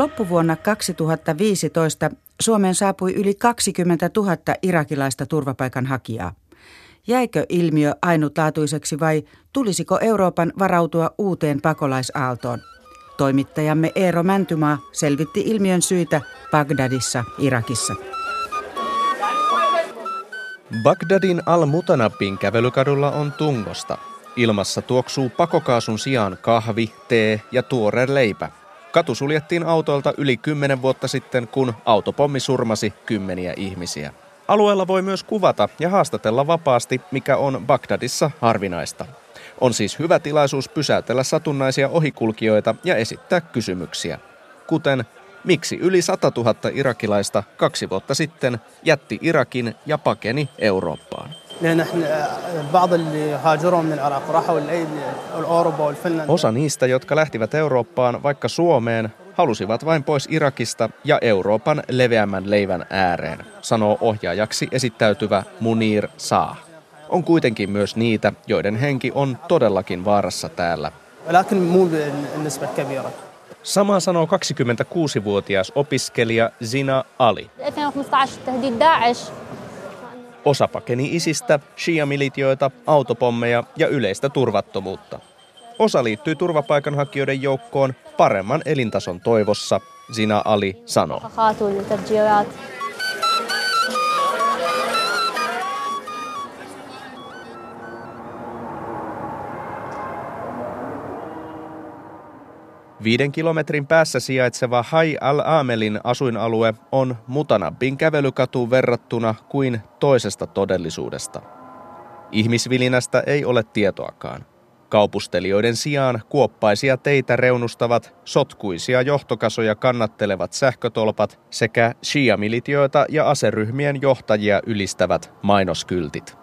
Loppuvuonna 2015 Suomeen saapui yli 20 000 irakilaista turvapaikanhakijaa. Jäikö ilmiö ainutlaatuiseksi vai tulisiko Euroopan varautua uuteen pakolaisaaltoon? Toimittajamme Eero Mäntymaa selvitti ilmiön syitä Bagdadissa, Irakissa. Bagdadin Al-Mutanabin kävelykadulla on tungosta. Ilmassa tuoksuu pakokaasun sijaan kahvi, tee ja tuore leipä. Katu suljettiin autoilta yli kymmenen vuotta sitten, kun autopommi surmasi kymmeniä ihmisiä. Alueella voi myös kuvata ja haastatella vapaasti, mikä on Bagdadissa harvinaista. On siis hyvä tilaisuus pysäytellä satunnaisia ohikulkijoita ja esittää kysymyksiä. Kuten, miksi yli 100 000 irakilaista kaksi vuotta sitten jätti Irakin ja pakeni Eurooppaan? Osa niistä, jotka lähtivät Eurooppaan vaikka Suomeen, halusivat vain pois Irakista ja Euroopan leveämmän leivän ääreen, sanoo ohjaajaksi esittäytyvä Munir Saah. On kuitenkin myös niitä, joiden henki on todellakin vaarassa täällä. Sama sanoo 26-vuotias opiskelija Zina Ali. Osa pakeni isistä, shia-militioita, autopommeja ja yleistä turvattomuutta. Osa liittyy turvapaikanhakijoiden joukkoon paremman elintason toivossa, Zina Ali sanoo. Viiden kilometrin päässä sijaitseva Hai al-Amelin asuinalue on Mutanabin kävelykatuun verrattuna kuin toisesta todellisuudesta. Ihmisvilinästä ei ole tietoakaan. Kaupustelijoiden sijaan kuoppaisia teitä reunustavat, sotkuisia johtokasoja kannattelevat sähkötolpat sekä shia-militioita ja aseryhmien johtajia ylistävät mainoskyltit.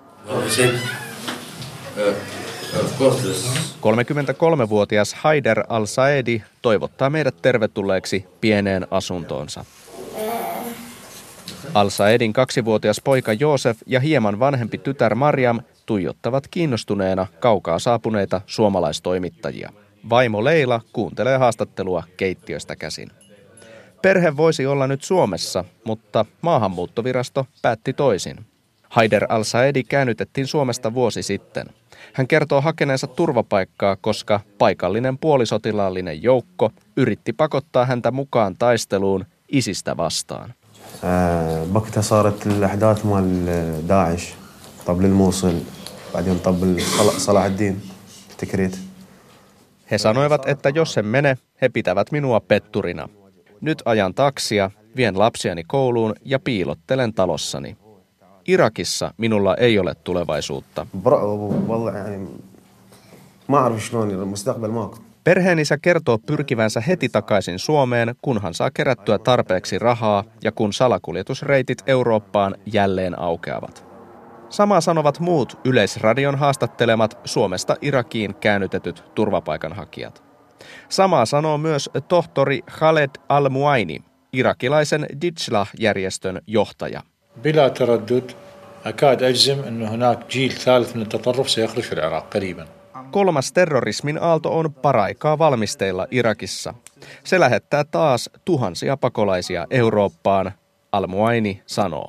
33-vuotias Haider al-Saedi toivottaa meidät tervetulleeksi pieneen asuntoonsa. Al-Saedin kaksivuotias poika Joosef ja hieman vanhempi tytär Mariam tuijottavat kiinnostuneena kaukaa saapuneita suomalaistoimittajia. Vaimo Leila kuuntelee haastattelua keittiöstä käsin. Perhe voisi olla nyt Suomessa, mutta maahanmuuttovirasto päätti toisin. Haider al-Saedi käännytettiin Suomesta vuosi sitten. Hän kertoo hakeneensa turvapaikkaa, koska paikallinen puolisotilaallinen joukko yritti pakottaa häntä mukaan taisteluun isistä vastaan. بكتها صارت الأحداث مال داعش طب للموصل بعدين طب صلاح الدين تكريت He sanoivat, että jos en mene, he pitävät minua petturina. Nyt ajan taksia, vien lapsiani kouluun ja piilottelen talossani. Irakissa minulla ei ole tulevaisuutta. Perheenisä kertoo pyrkivänsä heti takaisin Suomeen, kunhan saa kerättyä tarpeeksi rahaa ja kun salakuljetusreitit Eurooppaan jälleen aukeavat. Samaa sanovat muut Yleisradion haastattelemat Suomesta Irakiin käännytetyt turvapaikanhakijat. Samaa sanoo myös tohtori Khaled Al-Muaini, irakilaisen Dijlah-järjestön johtaja. بلا تردد أكاد أجزم أن هناك جيل ثالث من التطرف سيخرج في العراق قريبا Kolmas terrorismin aalto on paraikaa valmisteilla Irakissa. Se lähettää taas tuhansia pakolaisia Eurooppaan, Al-Muaini sanoo.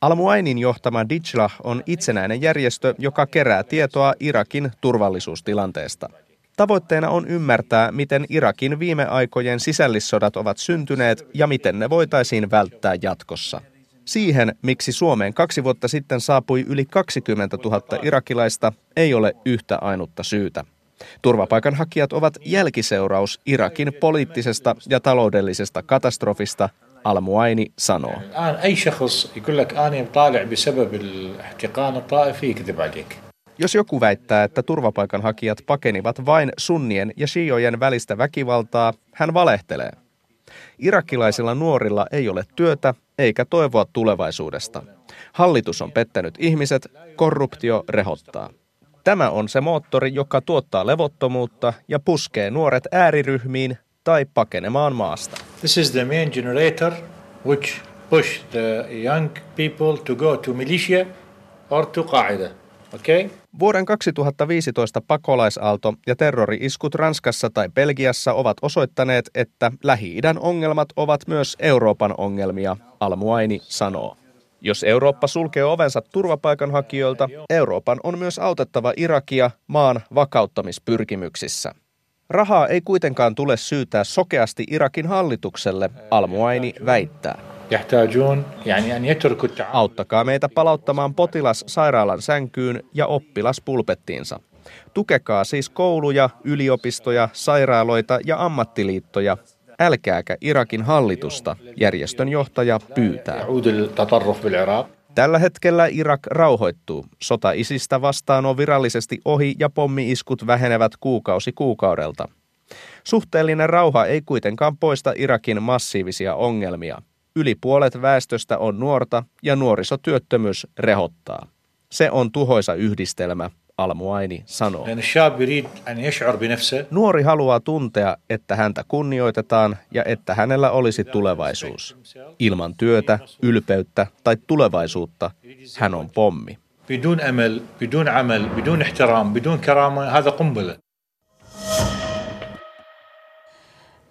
Al-Muainin johtama Dijlah on itsenäinen järjestö, joka kerää tietoa Irakin turvallisuustilanteesta. Tavoitteena on ymmärtää, miten Irakin viime aikojen sisällissodat ovat syntyneet ja miten ne voitaisiin välttää jatkossa. Siihen, miksi Suomeen kaksi vuotta sitten saapui yli 20 000 irakilaista, ei ole yhtä ainutta syytä. Turvapaikanhakijat ovat jälkiseuraus Irakin poliittisesta ja taloudellisesta katastrofista, Al-Muaini sanoo. Jos joku väittää, että turvapaikanhakijat pakenivat vain sunnien ja shiojen välistä väkivaltaa, hän valehtelee. Irakilaisilla nuorilla ei ole työtä eikä toivoa tulevaisuudesta. Hallitus on pettänyt ihmiset, korruptio rehottaa. Tämä on se moottori, joka tuottaa levottomuutta ja puskee nuoret ääriryhmiin tai pakenemaan maasta. This is the main generator which push the young people to go to militia or to Qaeda. Okay. Vuoden 2015 pakolaisaalto ja terrori-iskut Ranskassa tai Belgiassa ovat osoittaneet, että Lähi-idän ongelmat ovat myös Euroopan ongelmia, Almuaini sanoo. Jos Eurooppa sulkee ovensa turvapaikanhakijoilta, Euroopan on myös autettava Irakia maan vakauttamispyrkimyksissä. Rahaa ei kuitenkaan tule syytää sokeasti Irakin hallitukselle, Almuaini väittää. Auttakaa meitä palauttamaan potilas sairaalan sänkyyn ja oppilas pulpettiinsa. Tukekaa siis kouluja, yliopistoja, sairaaloita ja ammattiliittoja. Älkääkä Irakin hallitusta, järjestön johtaja pyytää. Tällä hetkellä Irak rauhoittuu. Sota isistä vastaan on virallisesti ohi ja pommiiskut vähenevät kuukausi kuukaudelta. Suhteellinen rauha ei kuitenkaan poista Irakin massiivisia ongelmia. Yli puolet väestöstä on nuorta ja nuorisotyöttömyys rehottaa. Se on tuhoisa yhdistelmä, Almuaini sanoo. Nuori haluaa tuntea, että häntä kunnioitetaan ja että hänellä olisi tulevaisuus. Ilman työtä, ylpeyttä tai tulevaisuutta hän on pommi. بدون أمل بدون عمل بدون احترام بدون كرامة هذا قنبلة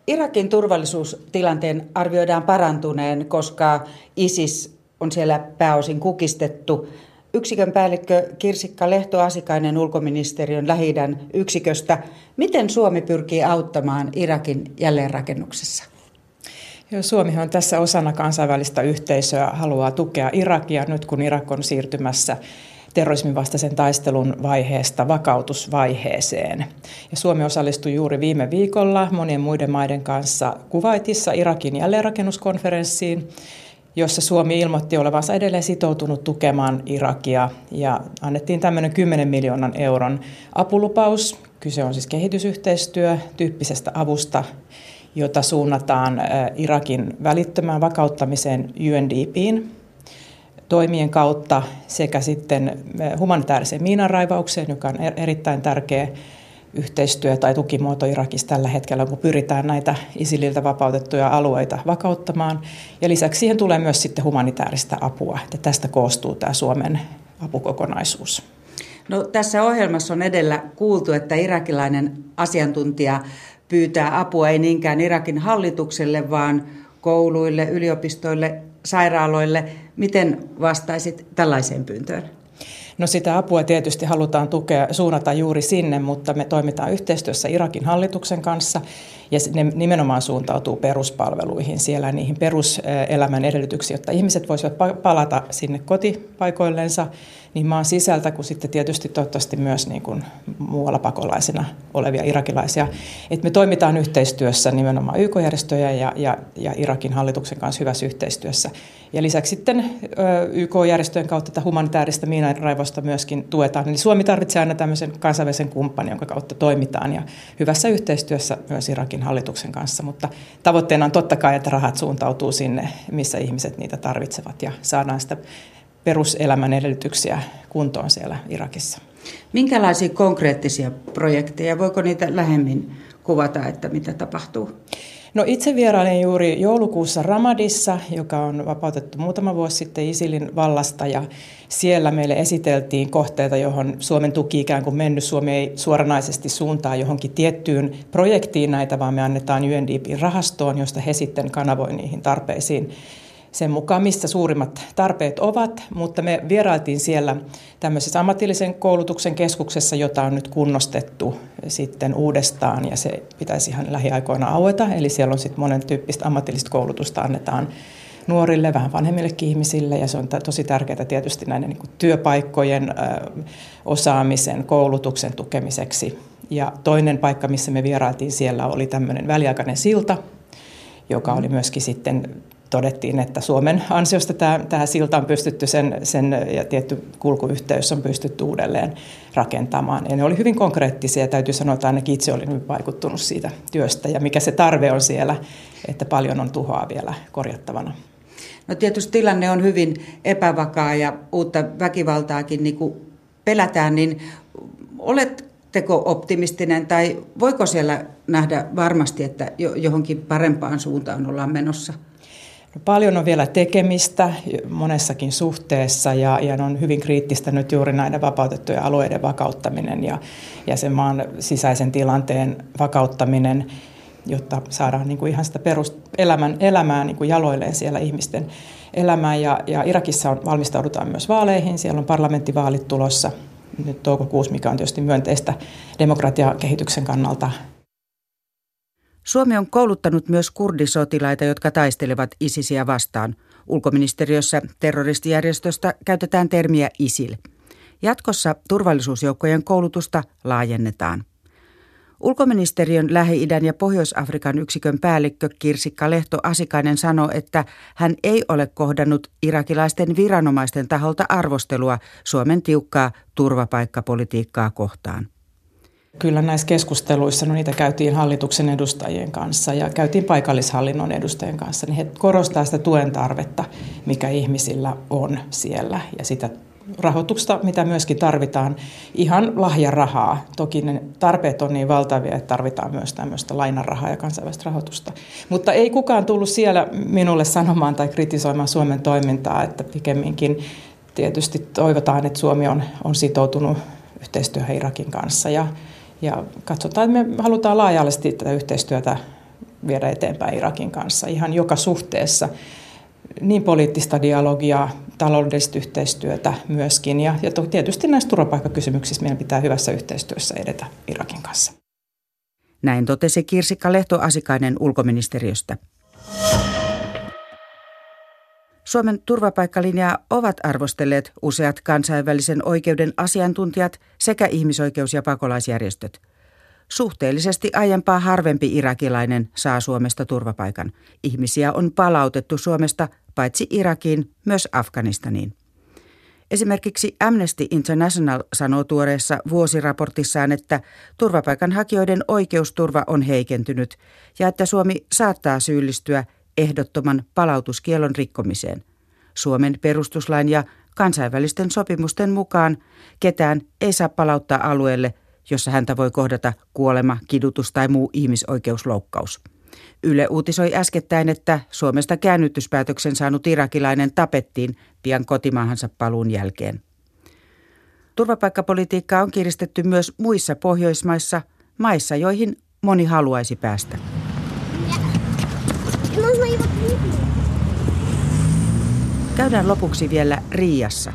Irakin turvallisuustilanteen arvioidaan parantuneen, koska ISIS on siellä pääosin kukistettu. Yksikön päällikkö Kirsikka Lehto-Asikainen ulkoministeriön lähi yksiköstä. Miten Suomi pyrkii auttamaan Irakin jälleenrakennuksessa? Joo, Suomihan tässä osana kansainvälistä yhteisöä haluaa tukea Irakia nyt kun Irak on siirtymässä terrorismin vastaisen taistelun vaiheesta vakautusvaiheeseen. Ja Suomi osallistui juuri viime viikolla monien muiden maiden kanssa Kuwaitissa Irakin jälleenrakennuskonferenssiin, jossa Suomi ilmoitti olevansa edelleen sitoutunut tukemaan Irakia ja annettiin tämmöinen 10 miljoonan euron apulupaus. Kyse on siis kehitysyhteistyö tyyppisestä avusta, jota suunnataan Irakin välittömään vakauttamiseen UNDPin toimien kautta sekä sitten eh, humanitaariseen miinanraivaukseen, joka on er-, erittäin tärkeä yhteistyö- tai tukimuoto Irakissa tällä hetkellä, kun pyritään näitä ISILiltä vapautettuja alueita vakauttamaan. Ja lisäksi siihen tulee myös sitten humanitaarista apua, että tästä koostuu tämä Suomen apukokonaisuus. No, tässä ohjelmassa on edellä kuultu, että irakilainen asiantuntija pyytää apua ei niinkään Irakin hallitukselle, vaan kouluille, yliopistoille, sairaaloille. Miten vastaisit tällaiseen pyyntöön? No sitä apua tietysti halutaan tukea, suunnata juuri sinne, mutta me toimitaan yhteistyössä Irakin hallituksen kanssa ja ne nimenomaan suuntautuu peruspalveluihin siellä niihin peruselämän edellytyksiin, jotta ihmiset voisivat palata sinne kotipaikoillensa niin maan sisältä kuin sitten tietysti toivottavasti myös niin kuin muualla pakolaisina olevia irakilaisia. Et me toimitaan yhteistyössä nimenomaan YK-järjestöjä ja, ja, ja Irakin hallituksen kanssa hyvässä yhteistyössä. Ja lisäksi sitten YK-järjestöjen kautta tätä humanitaarista miinaraivosta myöskin tuetaan. Eli Suomi tarvitsee aina tämmöisen kansainvälisen kumppanin, jonka kautta toimitaan ja hyvässä yhteistyössä myös Irakin hallituksen kanssa. Mutta tavoitteena on totta kai, että rahat suuntautuu sinne, missä ihmiset niitä tarvitsevat ja saadaan sitä peruselämän edellytyksiä kuntoon siellä Irakissa. Minkälaisia konkreettisia projekteja, voiko niitä lähemmin kuvata, että mitä tapahtuu? No itse vierailin juuri joulukuussa Ramadissa, joka on vapautettu muutama vuosi sitten Isilin vallasta ja siellä meille esiteltiin kohteita, johon Suomen tuki ikään kuin mennyt. Suomi ei suoranaisesti suuntaa johonkin tiettyyn projektiin näitä, vaan me annetaan UNDPin rahastoon, josta he sitten kanavoi niihin tarpeisiin sen mukaan, missä suurimmat tarpeet ovat, mutta me vierailtiin siellä tämmöisessä ammatillisen koulutuksen keskuksessa, jota on nyt kunnostettu sitten uudestaan ja se pitäisi ihan lähiaikoina aueta. Eli siellä on sitten monen tyyppistä ammatillista koulutusta annetaan nuorille, vähän vanhemmillekin ihmisille ja se on tosi tärkeää tietysti näiden niin työpaikkojen osaamisen, koulutuksen tukemiseksi. Ja toinen paikka, missä me vierailtiin siellä, oli tämmöinen väliaikainen silta, joka oli myöskin sitten todettiin, että Suomen ansiosta tämä, tämä silta on pystytty sen, sen ja tietty kulkuyhteys on pystytty uudelleen rakentamaan. Ja ne oli hyvin konkreettisia ja täytyy sanoa, että ainakin itse olin vaikuttunut siitä työstä ja mikä se tarve on siellä, että paljon on tuhoa vielä korjattavana. No tietysti tilanne on hyvin epävakaa ja uutta väkivaltaakin niin kuin pelätään, niin oletteko optimistinen tai voiko siellä nähdä varmasti, että johonkin parempaan suuntaan ollaan menossa? No, paljon on vielä tekemistä monessakin suhteessa ja, ja on hyvin kriittistä nyt juuri näiden vapautettujen alueiden vakauttaminen ja, ja sen maan sisäisen tilanteen vakauttaminen, jotta saadaan niin kuin ihan sitä peruselämän elämää niin kuin jaloilleen siellä ihmisten elämään. Ja, ja Irakissa on, valmistaudutaan myös vaaleihin, siellä on parlamenttivaalit tulossa nyt toukokuussa, mikä on tietysti myönteistä demokratiakehityksen kannalta Suomi on kouluttanut myös kurdisotilaita, jotka taistelevat ISISiä vastaan. Ulkoministeriössä terroristijärjestöstä käytetään termiä ISIL. Jatkossa turvallisuusjoukkojen koulutusta laajennetaan. Ulkoministeriön Lähi-idän ja Pohjois-Afrikan yksikön päällikkö Kirsikka Lehto Asikainen sanoi, että hän ei ole kohdannut irakilaisten viranomaisten taholta arvostelua Suomen tiukkaa turvapaikkapolitiikkaa kohtaan. Kyllä näissä keskusteluissa, no niitä käytiin hallituksen edustajien kanssa ja käytiin paikallishallinnon edustajien kanssa, niin he korostaa sitä tuen tarvetta, mikä ihmisillä on siellä ja sitä rahoitusta, mitä myöskin tarvitaan, ihan lahjarahaa. Toki ne tarpeet on niin valtavia, että tarvitaan myös tämmöistä lainarahaa ja kansainvälistä rahoitusta. Mutta ei kukaan tullut siellä minulle sanomaan tai kritisoimaan Suomen toimintaa, että pikemminkin tietysti toivotaan, että Suomi on, on sitoutunut yhteistyöhön Irakin kanssa ja ja katsotaan, että me halutaan laajallisesti tätä yhteistyötä viedä eteenpäin Irakin kanssa ihan joka suhteessa. Niin poliittista dialogia, taloudellista yhteistyötä myöskin. Ja, ja tietysti näissä turvapaikkakysymyksissä meidän pitää hyvässä yhteistyössä edetä Irakin kanssa. Näin totesi Kirsikka Lehto-Asikainen ulkoministeriöstä. Suomen turvapaikkalinjaa ovat arvostelleet useat kansainvälisen oikeuden asiantuntijat sekä ihmisoikeus- ja pakolaisjärjestöt. Suhteellisesti aiempaa harvempi irakilainen saa Suomesta turvapaikan. Ihmisiä on palautettu Suomesta paitsi Irakiin, myös Afganistaniin. Esimerkiksi Amnesty International sanoo tuoreessa vuosiraportissaan, että turvapaikanhakijoiden oikeusturva on heikentynyt ja että Suomi saattaa syyllistyä ehdottoman palautuskielon rikkomiseen. Suomen perustuslain ja kansainvälisten sopimusten mukaan ketään ei saa palauttaa alueelle, jossa häntä voi kohdata kuolema, kidutus tai muu ihmisoikeusloukkaus. Yle uutisoi äskettäin, että Suomesta käännytyspäätöksen saanut irakilainen tapettiin pian kotimaahansa paluun jälkeen. Turvapaikkapolitiikkaa on kiristetty myös muissa Pohjoismaissa, maissa, joihin moni haluaisi päästä. Käydään lopuksi vielä Riassa.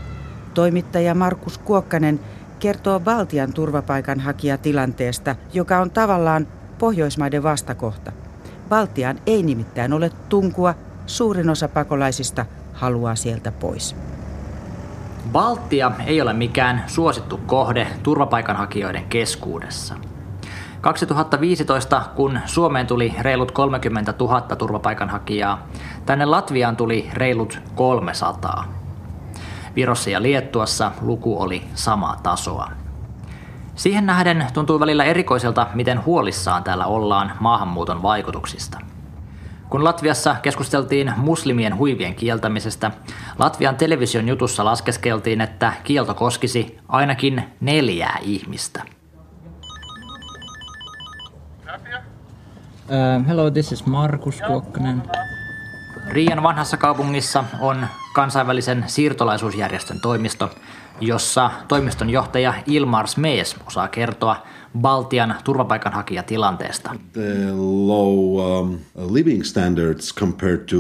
Toimittaja Markus Kuokkanen kertoo valtian turvapaikanhakijatilanteesta, joka on tavallaan Pohjoismaiden vastakohta. Valtiaan ei nimittäin ole tunkua, suurin osa pakolaisista haluaa sieltä pois. Baltia ei ole mikään suosittu kohde turvapaikanhakijoiden keskuudessa – 2015, kun Suomeen tuli reilut 30 000 turvapaikanhakijaa, tänne Latviaan tuli reilut 300. Virossa ja Liettuassa luku oli samaa tasoa. Siihen nähden tuntuu välillä erikoiselta, miten huolissaan täällä ollaan maahanmuuton vaikutuksista. Kun Latviassa keskusteltiin muslimien huivien kieltämisestä, Latvian television jutussa laskeskeltiin, että kielto koskisi ainakin neljää ihmistä – Uh, hello, this is Markus Kuokkanen. Riian vanhassa kaupungissa on kansainvälisen siirtolaisuusjärjestön toimisto, jossa toimiston johtaja Ilmar Smees osaa kertoa Baltian turvapaikanhakijatilanteesta. The low um, living standards compared to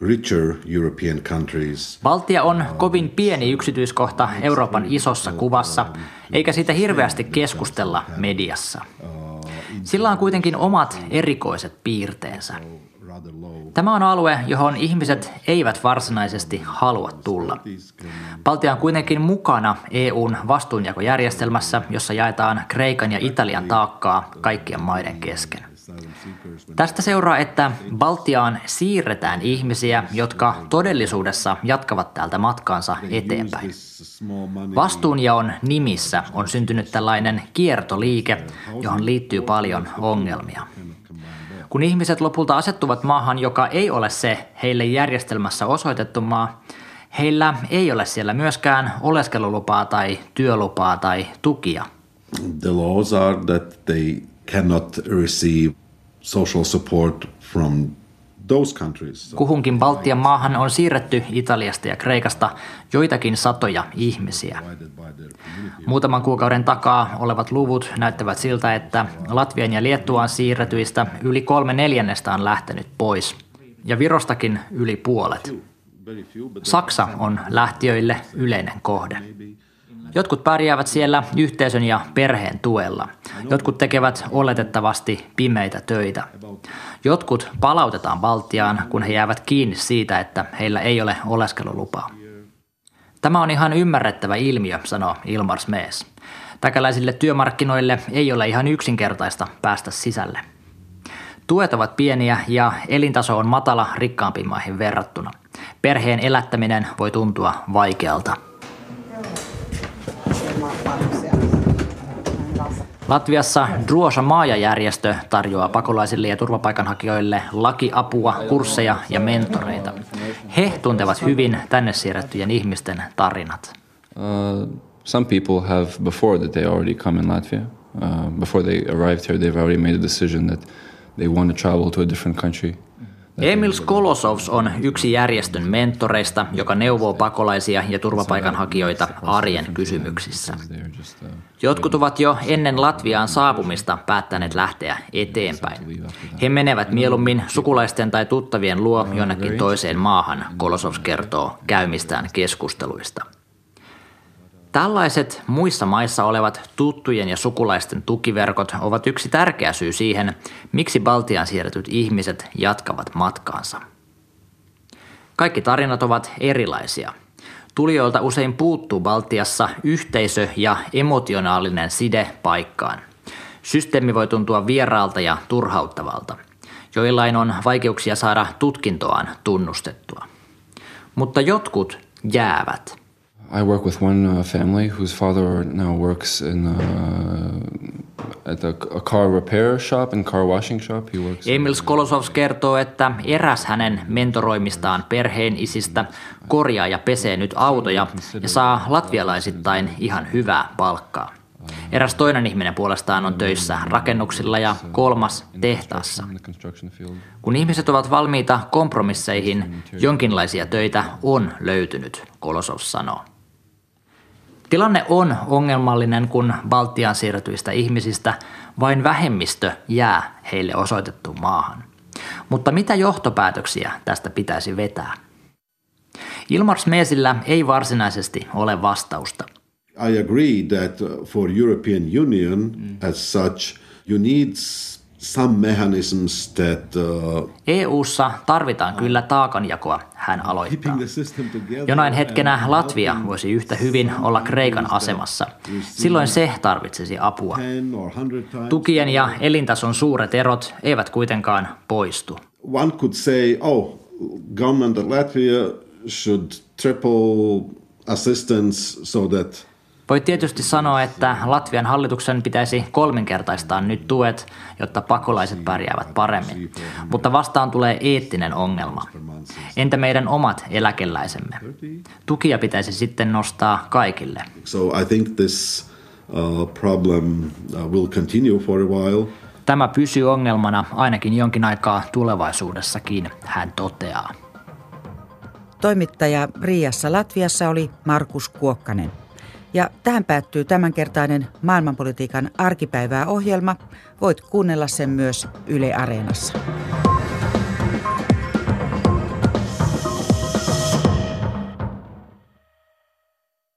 richer European countries. Baltia on kovin pieni yksityiskohta Euroopan isossa kuvassa, eikä siitä hirveästi keskustella mediassa. Sillä on kuitenkin omat erikoiset piirteensä. Tämä on alue, johon ihmiset eivät varsinaisesti halua tulla. Baltia on kuitenkin mukana EUn vastuunjakojärjestelmässä, jossa jaetaan Kreikan ja Italian taakkaa kaikkien maiden kesken. Tästä seuraa, että Baltiaan siirretään ihmisiä, jotka todellisuudessa jatkavat täältä matkaansa eteenpäin. Vastuunjaon nimissä on syntynyt tällainen kiertoliike, johon liittyy paljon ongelmia. Kun ihmiset lopulta asettuvat maahan, joka ei ole se heille järjestelmässä osoitettu maa, heillä ei ole siellä myöskään oleskelulupaa tai työlupaa tai tukia. The laws are that they cannot receive social support from those countries. Kuhunkin Baltian maahan on siirretty Italiasta ja Kreikasta joitakin satoja ihmisiä. Muutaman kuukauden takaa olevat luvut näyttävät siltä, että Latvian ja Liettuan siirretyistä yli kolme neljännestä on lähtenyt pois, ja Virostakin yli puolet. Saksa on lähtiöille yleinen kohde. Jotkut pärjäävät siellä yhteisön ja perheen tuella. Jotkut tekevät oletettavasti pimeitä töitä. Jotkut palautetaan Baltiaan, kun he jäävät kiinni siitä, että heillä ei ole oleskelulupaa. Tämä on ihan ymmärrettävä ilmiö, sanoo Ilmar Smees. Täkäläisille työmarkkinoille ei ole ihan yksinkertaista päästä sisälle. Tuet ovat pieniä ja elintaso on matala rikkaampiin maihin verrattuna. Perheen elättäminen voi tuntua vaikealta. Latviassa Druosa Maaja-järjestö tarjoaa pakolaisille ja turvapaikanhakijoille lakiapua, kursseja ja mentoreita. He tuntevat hyvin tänne siirrettyjen ihmisten tarinat. Uh, some people have, before that they already come in Latvia, uh, before they arrived here, they've already made a decision that they want to travel to a different country. Emil Skolosovs on yksi järjestön mentoreista, joka neuvoo pakolaisia ja turvapaikanhakijoita arjen kysymyksissä. Jotkut ovat jo ennen Latviaan saapumista päättäneet lähteä eteenpäin. He menevät mieluummin sukulaisten tai tuttavien luo jonnekin toiseen maahan, Kolosovs kertoo käymistään keskusteluista. Tällaiset muissa maissa olevat tuttujen ja sukulaisten tukiverkot ovat yksi tärkeä syy siihen, miksi Baltian siirretyt ihmiset jatkavat matkaansa. Kaikki tarinat ovat erilaisia. Tulijoilta usein puuttuu Baltiassa yhteisö ja emotionaalinen side paikkaan. Systeemi voi tuntua vieraalta ja turhauttavalta. Joillain on vaikeuksia saada tutkintoaan tunnustettua. Mutta jotkut jäävät – I work with one uh, family whose father now works in uh, at a, a car repair shop and car washing shop. He works. Emil Skolosovs kertoo, että eräs hänen mentoroimistaan perheen isistä korjaa ja pesee nyt autoja ja saa latvialaisittain ihan hyvää palkkaa. Eräs toinen ihminen puolestaan on töissä rakennuksilla ja kolmas tehtaassa. Kun ihmiset ovat valmiita kompromisseihin, jonkinlaisia töitä on löytynyt, Kolosov sanoo. Tilanne on ongelmallinen, kun Baltian siirtyistä ihmisistä vain vähemmistö jää heille osoitettuun maahan. Mutta mitä johtopäätöksiä tästä pitäisi vetää? Ilmar Smeesillä ei varsinaisesti ole vastausta. I agree that for European Union as such you need some mechanisms that, uh, EU:ssa tarvitaan kyllä taakanjakoa, hän aloittaa. Jonain hetkenä Latvia voisi yhtä hyvin olla Kreikan asemassa. Silloin se tarvitsisi apua. Tukien ja elintason suuret erot eivät kuitenkaan poistu. One could say, oh, government of Latvia should triple assistance so that voi tietysti sanoa, että Latvian hallituksen pitäisi kolminkertaistaa nyt tuet, jotta pakolaiset pärjäävät paremmin. Mutta vastaan tulee eettinen ongelma. Entä meidän omat eläkeläisemme? Tukia pitäisi sitten nostaa kaikille. So I think this uh, problem uh, will continue for a while. Tämä pysyy ongelmana ainakin jonkin aikaa tulevaisuudessakin, hän toteaa. Toimittaja Riassa Latviassa oli Markus Kuokkanen. Ja tähän päättyy tämänkertainen maailmanpolitiikan arkipäivää ohjelma. Voit kuunnella sen myös Yle Areenassa.